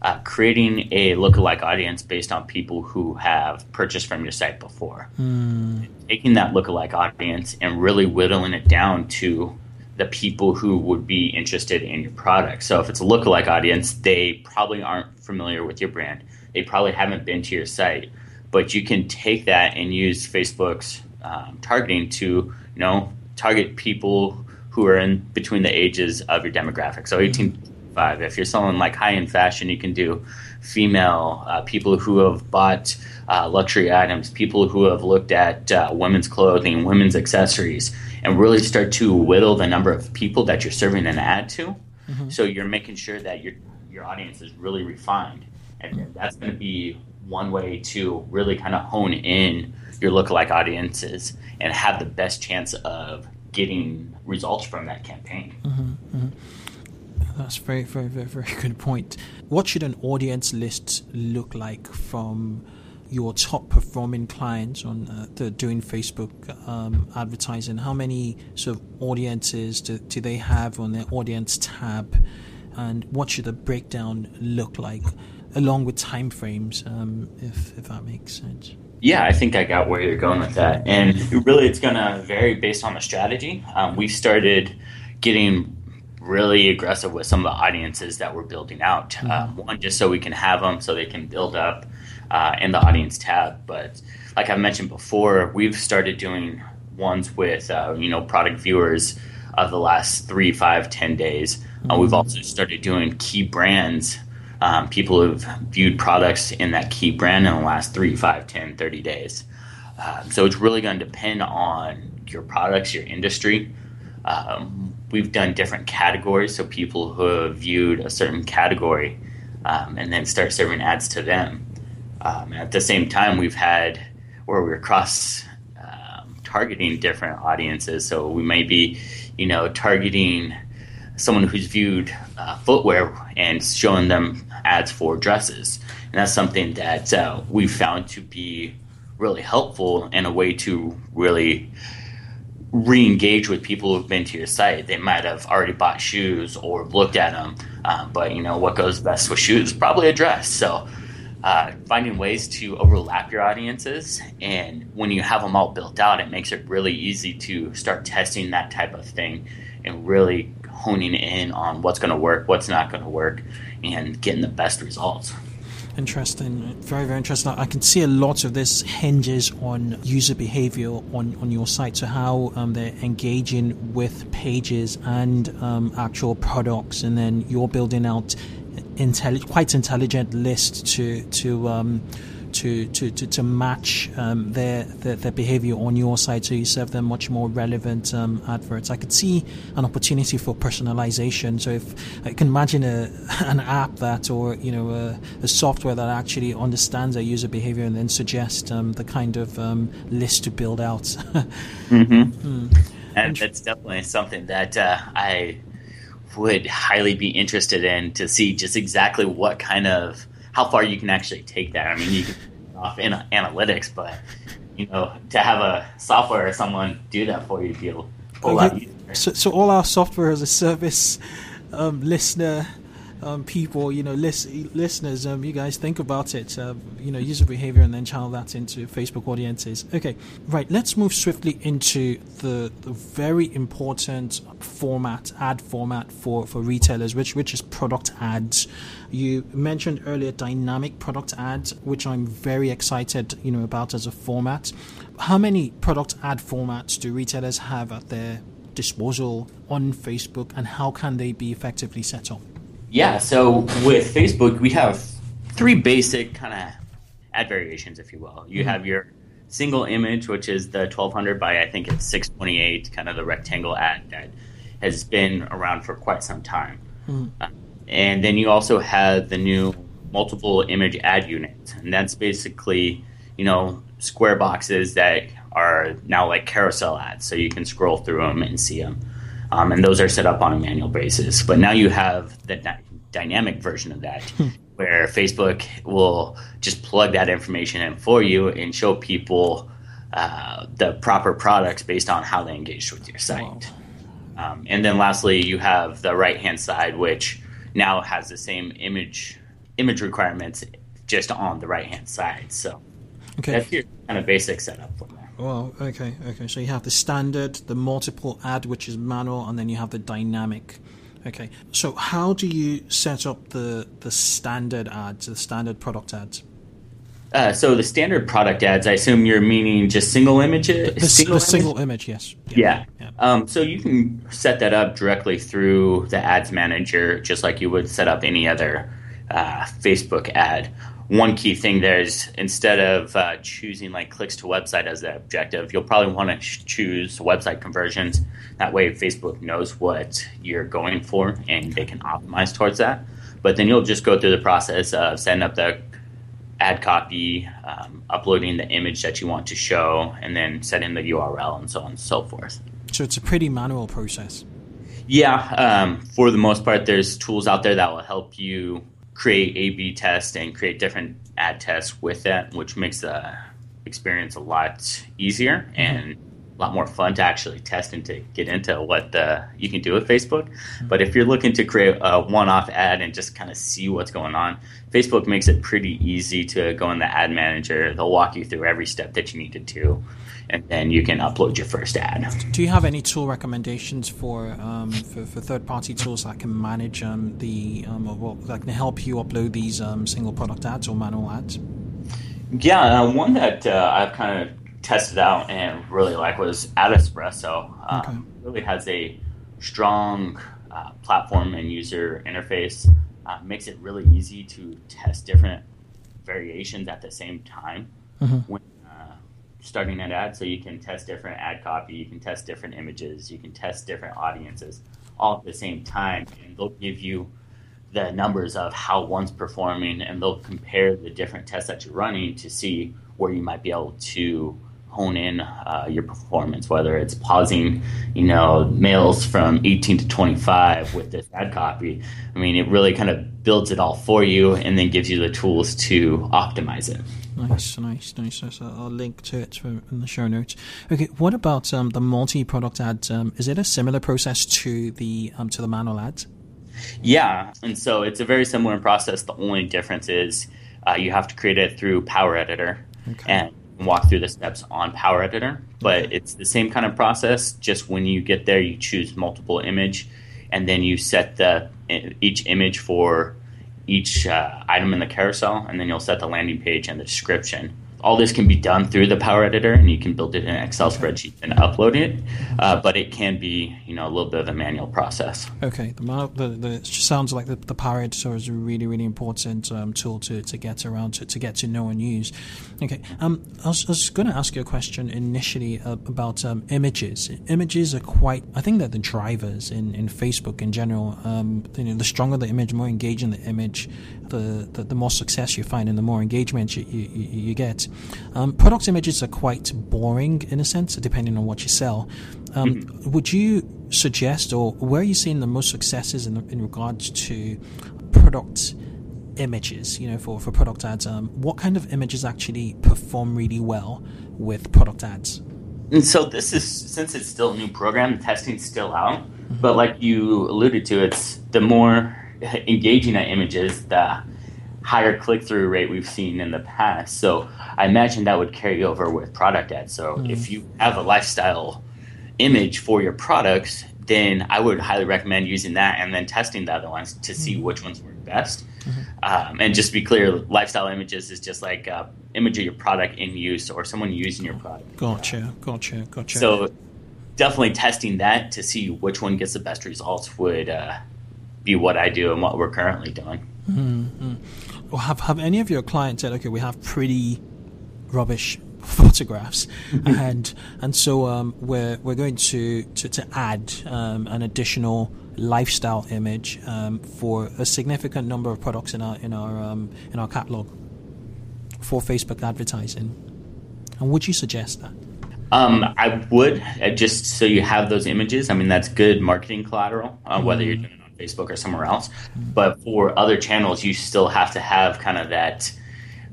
uh, creating a lookalike audience based on people who have purchased from your site before. Mm. Taking that lookalike audience and really whittling it down to the people who would be interested in your product. So if it's a lookalike audience, they probably aren't familiar with your brand. They probably haven't been to your site, but you can take that and use Facebook's um, targeting to you know target people who are in between the ages of your demographic. So 18 to 5. If you're selling like high end fashion, you can do female uh, people who have bought uh, luxury items, people who have looked at uh, women's clothing, women's accessories and really start to whittle the number of people that you're serving an ad to. Mm-hmm. So you're making sure that your your audience is really refined, and that's going to be one way to really kind of hone in your lookalike audiences and have the best chance of getting results from that campaign. Mm-hmm, mm-hmm. That's very, very, very, very good point. What should an audience list look like from your top performing clients on uh, the, doing Facebook um, advertising? How many sort of audiences do, do they have on their audience tab? And what should the breakdown look like, along with timeframes, um, if, if that makes sense? Yeah, I think I got where you're going with that. And really, it's going to vary based on the strategy. Um, we started getting really aggressive with some of the audiences that we're building out. Mm-hmm. Um, one, just so we can have them, so they can build up uh, in the audience tab. But like I mentioned before, we've started doing ones with uh, you know product viewers of the last three, five, ten days. Uh, we've also started doing key brands. Um, people who've viewed products in that key brand in the last 3, 5, 10, 30 days. Um, so it's really going to depend on your products, your industry. Um, we've done different categories, so people who have viewed a certain category um, and then start serving ads to them. Um, at the same time, we've had where we're cross um, targeting different audiences. So we may be, you know, targeting someone who's viewed uh, footwear and showing them ads for dresses. And that's something that uh, we've found to be really helpful and a way to really re-engage with people who've been to your site. They might have already bought shoes or looked at them, um, but you know what goes best with shoes? Probably a dress. So uh, finding ways to overlap your audiences, and when you have them all built out, it makes it really easy to start testing that type of thing and really honing in on what's going to work, what's not going to work, and getting the best results. Interesting, very very interesting. I can see a lot of this hinges on user behavior on, on your site. So how um, they're engaging with pages and um, actual products, and then you're building out intelli- quite intelligent list to to um, to, to, to, to match um, their, their, their behavior on your site so you serve them much more relevant um, adverts. I could see an opportunity for personalization. So if I can imagine a, an app that or you know a, a software that actually understands their user behavior and then suggests um, the kind of um, list to build out. mm-hmm. mm. And that's definitely something that uh, I would highly be interested in to see just exactly what kind of how far you can actually take that. I mean, you can off in analytics, but you know, to have a software or someone do that for you, feel a okay. lot easier. So, so all our software as a service um, listener um, people, you know, list, listeners, um, you guys think about it, uh, you know, user behavior and then channel that into Facebook audiences. Okay, right, let's move swiftly into the, the very important format, ad format for, for retailers, which, which is product ads. You mentioned earlier dynamic product ads, which I'm very excited, you know, about as a format. How many product ad formats do retailers have at their disposal on Facebook and how can they be effectively set up? Yeah, so with Facebook, we have three basic kind of ad variations, if you will. You mm-hmm. have your single image, which is the 1200 by I think it's 628, kind of the rectangle ad that has been around for quite some time. Mm-hmm. Uh, and then you also have the new multiple image ad unit, and that's basically you know square boxes that are now like carousel ads, so you can scroll through them and see them. Um, and those are set up on a manual basis. But now you have the dynamic version of that, hmm. where Facebook will just plug that information in for you and show people uh, the proper products based on how they engaged with your site. Wow. Um, and then lastly, you have the right hand side, which now has the same image image requirements just on the right hand side. So okay. that's your kind of basic setup for that. Well, okay, okay. So you have the standard, the multiple ad, which is manual, and then you have the dynamic. Okay. So how do you set up the the standard ads, the standard product ads? Uh, so the standard product ads, I assume you're meaning just single images. The, single, image? single image, yes. Yeah. yeah. yeah. Um, so you can set that up directly through the ads manager, just like you would set up any other uh, Facebook ad one key thing there is instead of uh, choosing like clicks to website as the objective, you'll probably want to ch- choose website conversions. That way, Facebook knows what you're going for and they can optimize towards that. But then you'll just go through the process of setting up the ad copy, um, uploading the image that you want to show, and then setting the URL and so on and so forth. So it's a pretty manual process. Yeah, um, for the most part, there's tools out there that will help you create A/B tests and create different ad tests with that, which makes the experience a lot easier mm-hmm. and a lot more fun to actually test and to get into what the, you can do with Facebook. Mm-hmm. But if you're looking to create a one-off ad and just kind of see what's going on, Facebook makes it pretty easy to go in the ad manager. They'll walk you through every step that you need to do and then you can upload your first ad. Do you have any tool recommendations for um, for, for third party tools that can manage um, the um, or that can help you upload these um, single product ads or manual ads? Yeah, uh, one that uh, I've kind of tested out and really like was AdEspresso. Um, okay. Really has a strong uh, platform and user interface. Uh, makes it really easy to test different variations at the same time mm-hmm. when uh, starting an ad. So you can test different ad copy, you can test different images, you can test different audiences all at the same time, and they'll give you the numbers of how one's performing, and they'll compare the different tests that you're running to see where you might be able to hone in uh, your performance, whether it's pausing, you know, males from 18 to 25 with this ad copy. I mean, it really kind of builds it all for you and then gives you the tools to optimize it. Nice, nice, nice. So I'll link to it in the show notes. Okay, what about um, the multi-product ads? Um, is it a similar process to the um, to the manual ads? Yeah, and so it's a very similar process. The only difference is uh, you have to create it through Power Editor, okay. and walk through the steps on Power Editor. But it's the same kind of process. Just when you get there, you choose multiple image, and then you set the each image for each uh, item in the carousel, and then you'll set the landing page and the description all this can be done through the Power Editor, and you can build it in an Excel spreadsheet and upload it. Uh, but it can be, you know, a little bit of a manual process. Okay, the, the, the it sounds like the, the Power Editor is a really, really important um, tool to, to get around to, to get to know and use. Okay, um, I was, was going to ask you a question initially about um, images. Images are quite, I think, they're the drivers in, in Facebook in general. Um, you know, the stronger the image, more engaging the image, the, the, the more success you find and the more engagement you, you, you get. Um, product images are quite boring in a sense, depending on what you sell. Um, mm-hmm. Would you suggest, or where are you seeing the most successes in, in regards to product images? You know, for, for product ads, um, what kind of images actually perform really well with product ads? And so this is since it's still a new program, the testing's still out. Mm-hmm. But like you alluded to, it's the more engaging at images, the higher click through rate we've seen in the past. So I imagine that would carry over with product ads. So mm. if you have a lifestyle image for your products, then I would highly recommend using that and then testing the other ones to see mm. which ones work best. Mm-hmm. Um, and just to be clear, lifestyle images is just like uh, image of your product in use or someone using your product. Gotcha, gotcha, gotcha. So definitely testing that to see which one gets the best results would uh, be what I do and what we're currently doing. Mm-hmm. Have have any of your clients said, okay, we have pretty rubbish photographs, and and so um, we're we're going to to, to add um, an additional lifestyle image um, for a significant number of products in our in our um, in our catalog for Facebook advertising. And would you suggest that? Um, I would uh, just so you have those images. I mean, that's good marketing collateral, uh, whether you're doing Facebook or somewhere else. But for other channels, you still have to have kind of that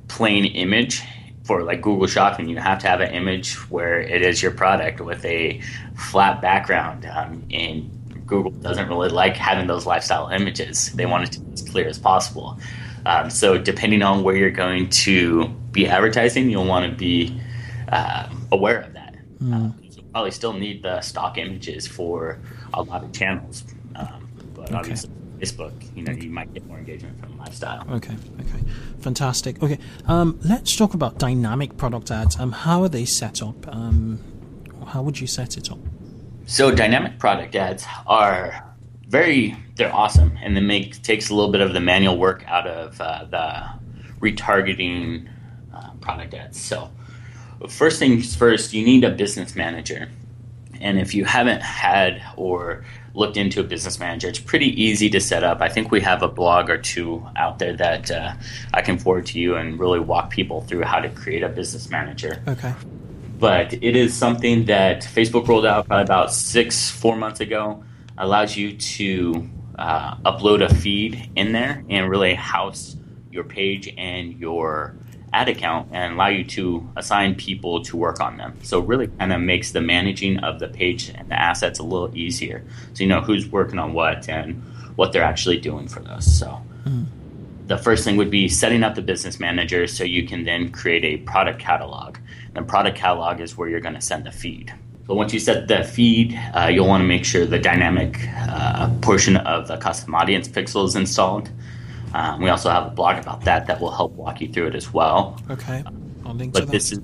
plain image. For like Google Shopping, you have to have an image where it is your product with a flat background. Um, and Google doesn't really like having those lifestyle images. They want it to be as clear as possible. Um, so depending on where you're going to be advertising, you'll want to be uh, aware of that. Mm. You'll probably still need the stock images for a lot of channels. But okay. obviously Facebook, you know, you might get more engagement from lifestyle. Okay, okay, fantastic. Okay, um, let's talk about dynamic product ads. Um, how are they set up? Um, how would you set it up? So dynamic product ads are very, they're awesome, and they make takes a little bit of the manual work out of uh, the retargeting uh, product ads. So first things first, you need a business manager. And if you haven't had or looked into a business manager. It's pretty easy to set up. I think we have a blog or two out there that uh, I can forward to you and really walk people through how to create a business manager. Okay. But it is something that Facebook rolled out probably about six, four months ago. Allows you to uh, upload a feed in there and really house your page and your ad account and allow you to assign people to work on them. So really kind of makes the managing of the page and the assets a little easier. So you know who's working on what and what they're actually doing for those. So mm. the first thing would be setting up the business manager so you can then create a product catalog. And product catalog is where you're going to send the feed. So once you set the feed, uh, you'll want to make sure the dynamic uh, portion of the custom audience pixel is installed. Um, we also have a blog about that that will help walk you through it as well. Okay. I'll link but to that. this is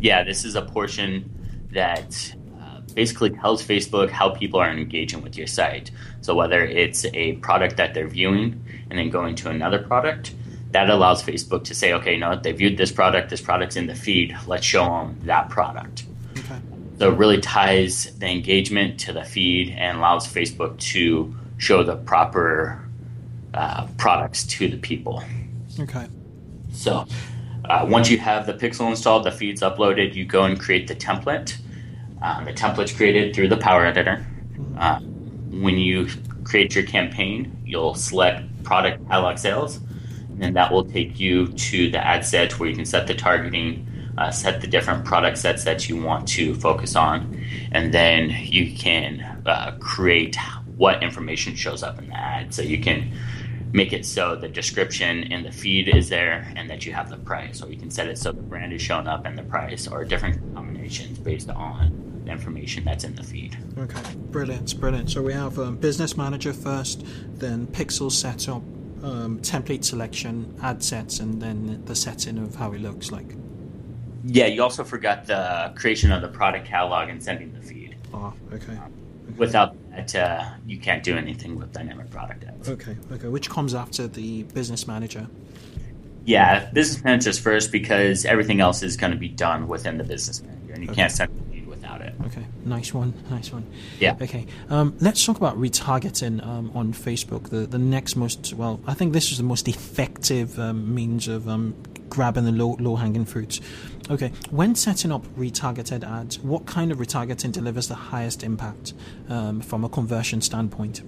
yeah, this is a portion that uh, basically tells Facebook how people are engaging with your site. So whether it's a product that they're viewing and then going to another product, that allows Facebook to say, okay, no, they viewed this product, this product's in the feed, let's show them that product. okay. So it really ties the engagement to the feed and allows Facebook to show the proper uh, products to the people. Okay. So uh, once you have the pixel installed, the feed's uploaded, you go and create the template. Um, the template's created through the Power Editor. Uh, when you create your campaign, you'll select product catalog sales, and that will take you to the ad set where you can set the targeting, uh, set the different product sets that you want to focus on, and then you can uh, create what information shows up in the ad. So you can make it so the description in the feed is there and that you have the price, or you can set it so the brand is showing up and the price, or different combinations based on the information that's in the feed. Okay, brilliant, brilliant. So we have um, business manager first, then pixel setup, um, template selection, ad sets, and then the setting of how it looks like. Yeah, you also forgot the creation of the product catalog and sending the feed. Ah, okay, Without that, uh, you can't do anything with dynamic product ads. okay, okay. Which comes after the business manager? Yeah, business manager's first because everything else is going to be done within the business manager, and you Okay. can't send the feed without it. Okay, nice one, nice one. Yeah. Okay, um, let's talk about retargeting um, on Facebook. The the next most well, I think this is the most effective um, means of um, grabbing the low low hanging fruits. Okay, when setting up retargeted ads, what kind of retargeting delivers the highest impact um, from a conversion standpoint?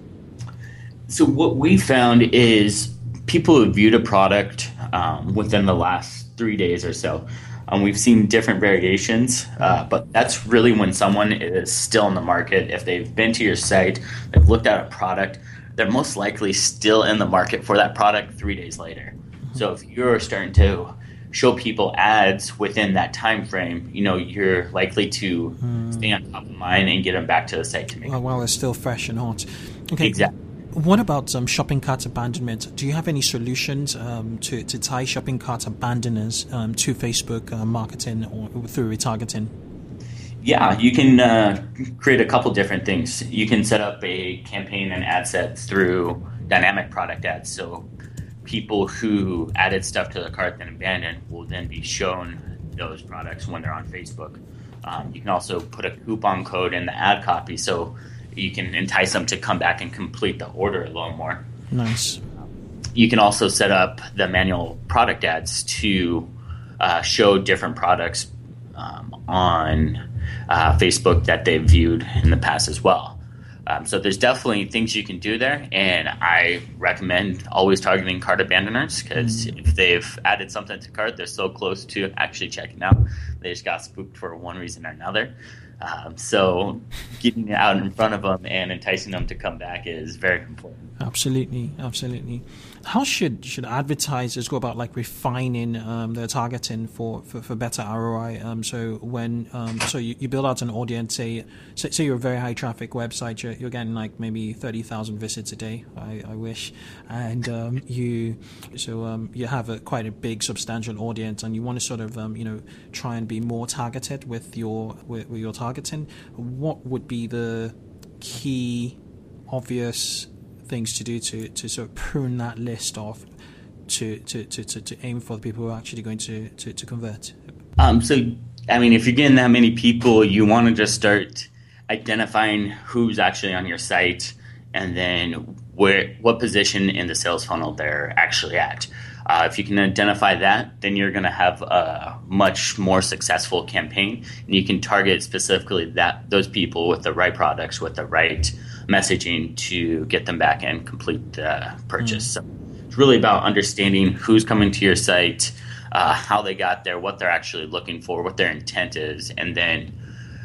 So what we found is people who viewed a product um, within the last three days or so. Um, we've seen different variations, uh, but that's really when someone is still in the market. If they've been to your site, they've looked at a product, they're most likely still in the market for that product three days later. So if you're starting to show people ads within that time frame, you know you're likely to stay on top of mind and get them back to the site to make Well, while it's still fresh and hot. Okay. Exactly. What about um, shopping cart abandonment? Do you have any solutions um, to, to tie shopping cart abandoners um, to Facebook uh, marketing or through retargeting? Yeah, you can uh, create a couple different things. You can set up a campaign and ad set through dynamic product ads. So people who added stuff to the cart then abandoned will then be shown those products when they're on Facebook. Um, you can also put a coupon code in the ad copy so you can entice them to come back and complete the order a little more Nice. you can also set up the manual product ads to uh, show different products um, on uh, Facebook that they've viewed in the past as well. Um, so there's definitely things you can do there, and I recommend always targeting cart abandoners because if they've added something to cart, they're so close to actually checking out. They just got spooked for one reason or another. Um, so getting out in front of them and enticing them to come back is very important. Absolutely, absolutely. How should should advertisers go about like refining um, their targeting for, for, for better ROI? Um, so when um, so you, you build out an audience, say say, say you're a very high traffic website, you're, you're getting like maybe thirty thousand visits a day. I, I wish, and um, you so um, you have a quite a big substantial audience, and you want to sort of um, you know try and be more targeted with your with, with your targeting. What would be the key obvious things to do to, to sort of prune that list off to, to, to, to, to aim for the people who are actually going to, to, to convert? Um, so, I mean, if you're getting that many people, you want to just start identifying who's actually on your site and then where what position in the sales funnel they're actually at. Uh, if you can identify that, then you're going to have a much more successful campaign, and you can target specifically that those people with the right products, with the right messaging to get them back and complete the purchase. So it's really about understanding who's coming to your site, uh, how they got there, what they're actually looking for, what their intent is, and then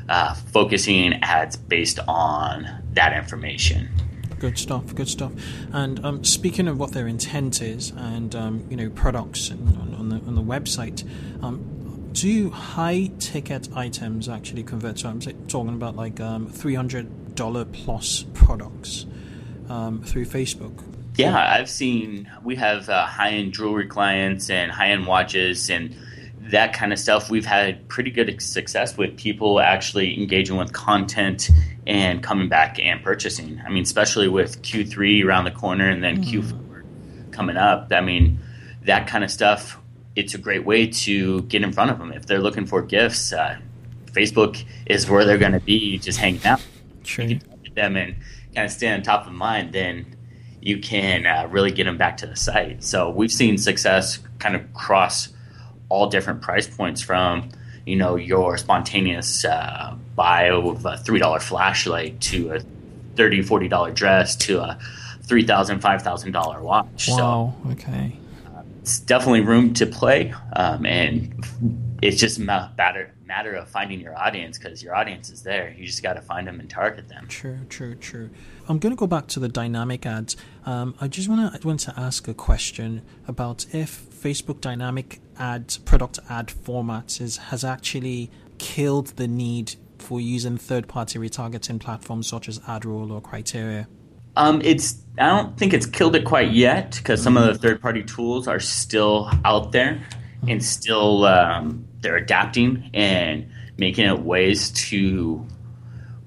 uh, focusing ads based on that information. Good stuff. Good stuff. And um, speaking of what their intent is, and um, you know products and, on, on the on the website, um, do high ticket items actually convert? So I'm talking about like um, three hundred dollar plus products um, through Facebook. Yeah, I've seen we have uh, high end jewelry clients and high end watches, and that kind of stuff, we've had pretty good success with people actually engaging with content and coming back and purchasing. I mean, especially with Q3 around the corner and then mm. Q4 coming up. I mean, that kind of stuff. It's a great way to get in front of them if they're looking for gifts. Uh, Facebook is where they're going to be, just hanging out. True. them and kind of stay on top of mind. Then you can uh, really get them back to the site. So we've seen success kind of cross all different price points from you know your spontaneous uh, buy of a three dollar flashlight to a 30 40 dollar dress to a three thousand five thousand dollar watch. Wow. So, okay. Uh, it's definitely room to play, um, and it's just matter matter of finding your audience because your audience is there. You just got to find them and target them. True, true, true. I'm going to go back to the dynamic ads. Um, I just want to want to ask a question about if Facebook dynamic ad product ad formats is has actually killed the need for using third party retargeting platforms such as AdRoll or Criteo. Um, it's I don't think it's killed it quite yet because some of the third party tools are still out there and still um, they're adapting and making it ways to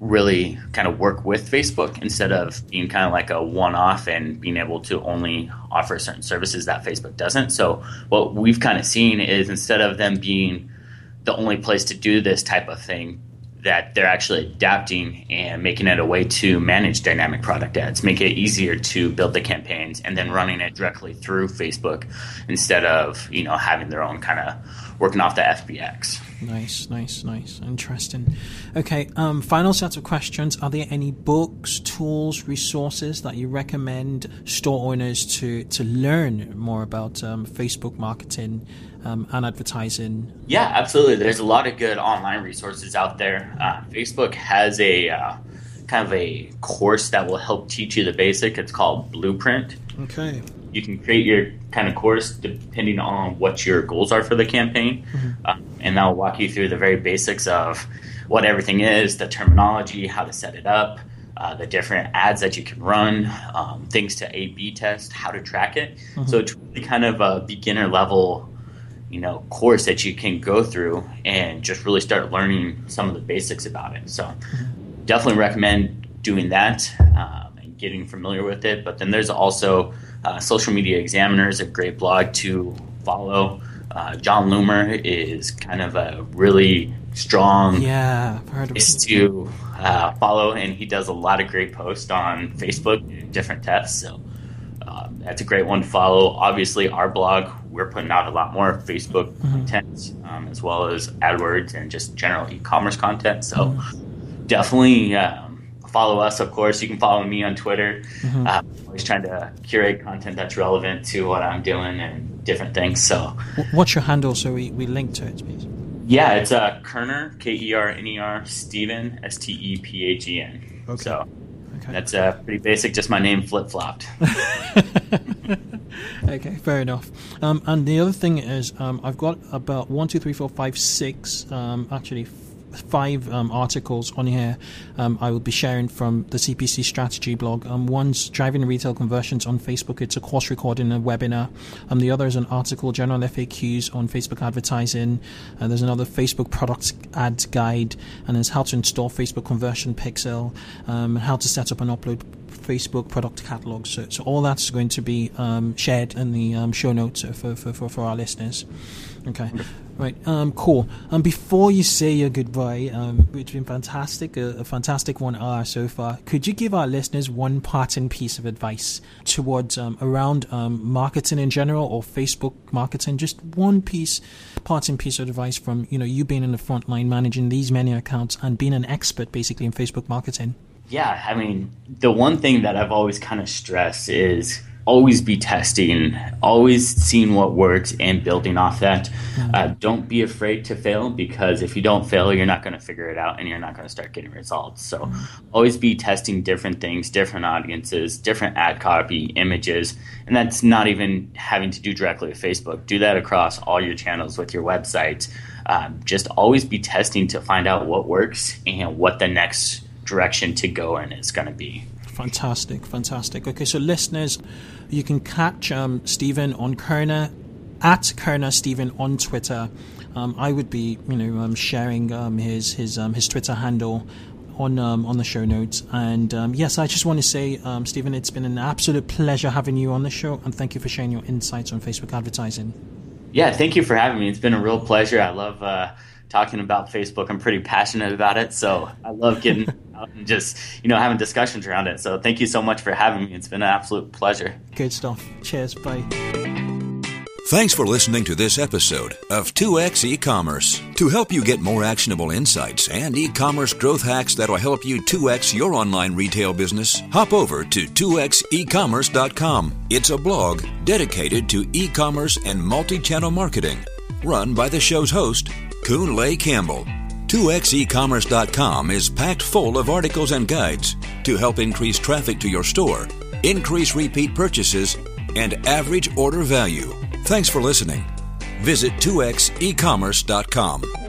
really kind of work with Facebook instead of being kind of like a one off and being able to only offer certain services that Facebook doesn't. So, what we've kind of seen is instead of them being the only place to do this type of thing, that they're actually adapting and making it a way to manage dynamic product ads, make it easier to build the campaigns and then running it directly through Facebook instead of, you know, having their own kind of working off the FBX. Nice, nice, nice. Interesting. Okay, um, final set of questions. Are there any books, tools, resources that you recommend store owners to, to learn more about um, Facebook marketing um, and advertising? Yeah, absolutely. There's a lot of good online resources out there. Uh, Facebook has a uh, kind of a course that will help teach you the basic. It's called Blueprint. Okay. You can create your kind of course depending on what your goals are for the campaign, mm-hmm. uh, and that will walk you through the very basics of what everything is, the terminology, how to set it up. Uh, the different ads that you can run, um, things to A/B test, how to track it. Mm-hmm. So it's really kind of a beginner level you know course that you can go through and just really start learning some of the basics about it. So definitely recommend doing that um, and getting familiar with it. But then there's also uh, Social Media Examiner is a great blog to follow. Uh, Jon Loomer is kind of a really strong yeah is to uh, follow, and he does a lot of great posts on Facebook, different tests. So um, that's a great one to follow. Obviously, our blog we're putting out a lot more Facebook mm-hmm. content um, as well as AdWords and just general e-commerce content. So mm-hmm. definitely um, follow us. Of course, you can follow me on Twitter. Mm-hmm. Uh, always trying to curate content that's relevant to what I'm doing and different things. So, what's your handle so we, we link to it, please? Yeah, it's uh, Kerner K E R N E R Stephen S T E P H E N. Okay. So Okay. That's uh, pretty basic. Just my name flip flopped. okay, fair enough. Um, and the other thing is, um, I've got about one, two, three, four, five, six, um, actually five um, articles on here um, I will be sharing from the CPC Strategy blog. Um, one's driving retail conversions on Facebook. It's a course recording, a webinar. Um, the other is an article, general FAQs on Facebook advertising. Uh, there's another Facebook product ad guide, and there's how to install Facebook conversion pixel, um, how to set up and upload Facebook product catalog. So, so all that's going to be um, shared in the um, show notes for, for, for, for our listeners. Okay. Right. Um, cool. And before you say your goodbye, um, it's been fantastic, a, a, fantastic one hour so far. Could you give our listeners one parting piece of advice towards um, around um, marketing in general or Facebook marketing? Just one piece, parting piece of advice from you know you being in the front line managing these many accounts and being an expert basically in Facebook marketing. Yeah, I mean, the one thing that I've always kind of stressed is always be testing, always seeing what works and building off that. Mm-hmm. Uh, don't be afraid to fail because if you don't fail, you're not going to figure it out and you're not going to start getting results. So mm-hmm. always be testing different things, different audiences, different ad copy, images. And that's not even having to do directly with Facebook. Do that across all your channels with your website. Um, just always be testing to find out what works and what the next direction to go in is going to be. Fantastic, fantastic. Okay, so listeners, you can catch um, Stephen on Kerner at Kerner Stephen on Twitter. um, I would be, you know, um, sharing um, his his um, his Twitter handle on um, on the show notes. And um, yes, I just want to say, um, Stephen, it's been an absolute pleasure having you on the show, and thank you for sharing your insights on Facebook advertising. Yeah, thank you for having me. It's been a real pleasure. I love uh, talking about Facebook. I'm pretty passionate about it, so I love getting out and just you know having discussions around it. So thank you so much for having me. It's been an absolute pleasure. Good stuff. Cheers. Bye. Thanks for listening to this episode of 2x e-commerce. To help you get more actionable insights and e-commerce growth hacks that'll help you 2x your online retail business, hop over to 2xecommerce.com. It's a blog dedicated to e-commerce and multi-channel marketing, run by the show's host, Kunle Campbell. 2xecommerce.com is packed full of articles and guides to help increase traffic to your store, increase repeat purchases, and average order value. Thanks for listening. Visit 2xecommerce.com.